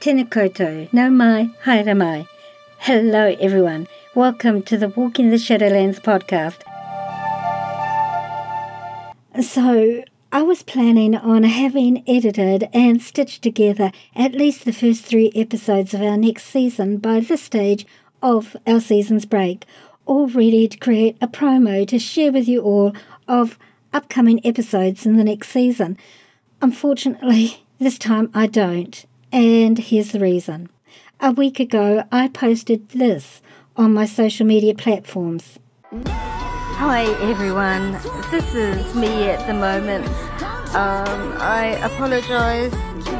Tēnā koutou, nau mai, haere mai. Hello everyone, welcome to the Walking the Shadowlands podcast. So, I was planning on having edited and stitched together at least the first three episodes of our next season by this stage of our season's break, all ready to create a promo to share with you all of upcoming episodes in the next season. Unfortunately, this time I don't, and here's the reason. A week ago, I posted this on my social media platforms. Hi everyone, this is me at the moment. Um, I apologise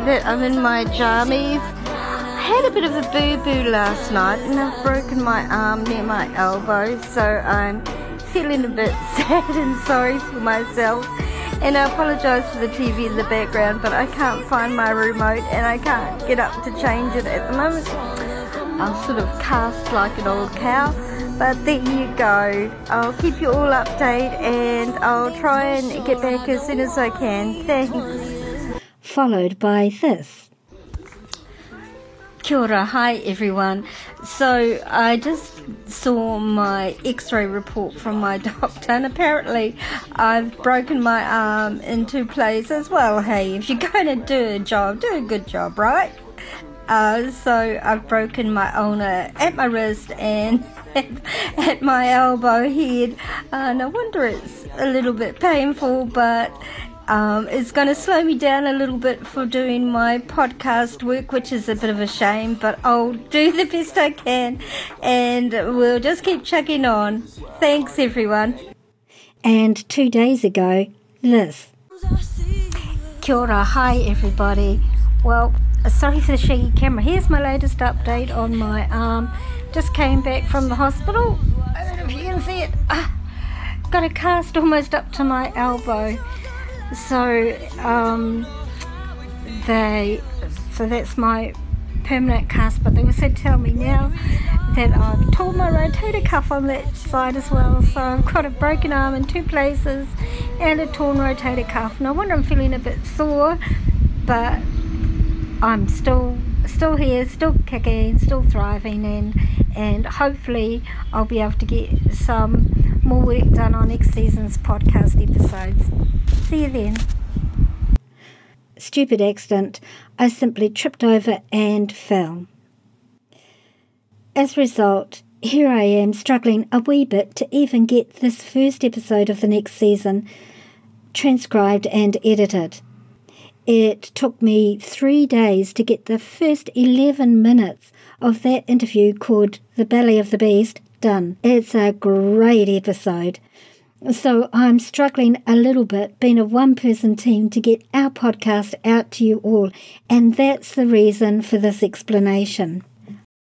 that I'm in my jammies. I had a bit of a boo-boo last night and I've broken my arm near my elbow, so I'm feeling a bit sad and sorry for myself. And I apologise for the TV in the background, but I can't find my remote and I can't get up to change it at the moment. I'm sort of cast like an old cow. But there you go. I'll keep you all updated and I'll try and get back as soon as I can. Thanks. Followed by this. Kia ora, hi everyone. So I just saw my x-ray report from my doctor and apparently I've broken my arm in two places. Well, hey, if you're going to do a job, do a good job, right? Uh, so I've broken my ulna at my wrist and at my elbow head. Uh, no wonder it's a little bit painful, but um, it's going to slow me down a little bit for doing my podcast work, which is a bit of a shame, but I'll do the best I can and we'll just keep chugging on. Thanks, everyone. And two days ago, this. Kia ora, hi everybody. Well, sorry for the shaky camera. Here's my latest update on my arm. Just came back from the hospital. I don't know if you can see it. Ah, got a cast almost up to my elbow. So, um, they, so that's my permanent cast. But they also tell me now that I've torn my rotator cuff on that side as well. So I've got a broken arm in two places and a torn rotator cuff. No wonder I'm feeling a bit sore, but I'm still still here, still kicking, still thriving, and and hopefully I'll be able to get some more work done on next season's podcast episodes. See you then. Stupid accident. I simply tripped over and fell. As a result, here I am struggling a wee bit to even get this first episode of the next season transcribed and edited. It took me three days to get the first 11 minutes of that interview called The Belly of the Beast done. It's a great episode. So I'm struggling a little bit being a one person team to get our podcast out to you all, and that's the reason for this explanation.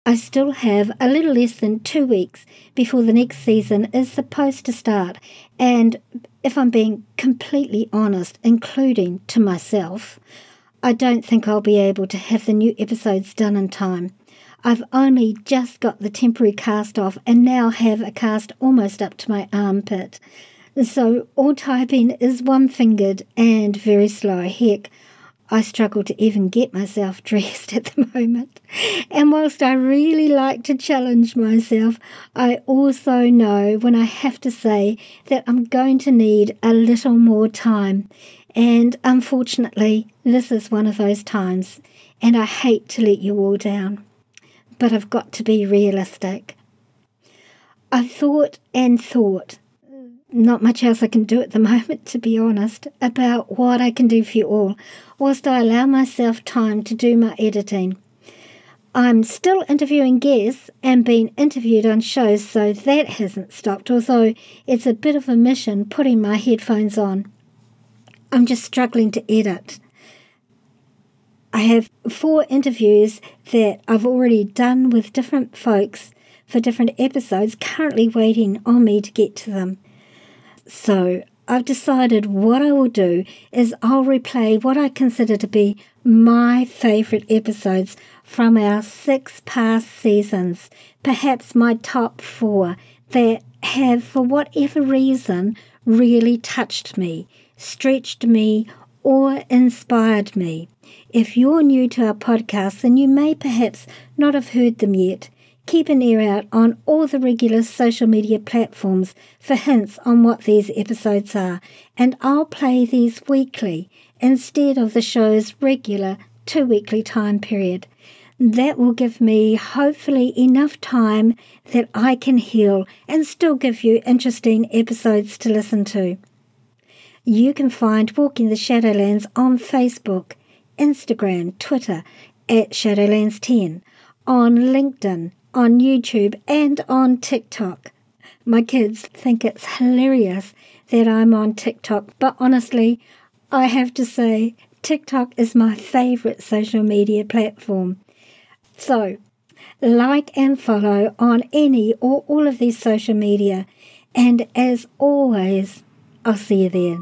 I still have a little less than two weeks before the next season is supposed to start, and if I'm being completely honest, including to myself, I don't think I'll be able to have the new episodes done in time. I've only just got the temporary cast off and now have a cast almost up to my armpit. So all typing is one fingered and very slow. Heck, I struggle to even get myself dressed at the moment. And whilst I really like to challenge myself, I also know when I have to say that I'm going to need a little more time. And unfortunately, this is one of those times. And I hate to let you all down. But I've got to be realistic. I've thought and thought not much else I can do at the moment, to be honest, about what I can do for you all, whilst I allow myself time to do my editing. I'm still interviewing guests and being interviewed on shows, so that hasn't stopped, although it's a bit of a mission putting my headphones on. I'm just struggling to edit. I have four interviews that I've already done with different folks for different episodes currently waiting on me to get to them. So I've decided what I will do is I'll replay what I consider to be my favourite episodes from our six past seasons, perhaps my top four that have, for whatever reason, really touched me, stretched me, or inspired me. If you're new to our podcast, then you may perhaps not have heard them yet. Keep an ear out on all the regular social media platforms for hints on what these episodes are, and I'll play these weekly instead of the show's regular two weekly time period. That will give me hopefully enough time that I can heal and still give you interesting episodes to listen to. You can find Walking the Shadowlands on Facebook, Instagram, Twitter at Shadowlands10, on LinkedIn, on YouTube, and on TikTok. My kids think it's hilarious that I'm on TikTok, but honestly, I have to say, TikTok is my favorite social media platform. So, like and follow on any or all of these social media. And as always, I'll see you there.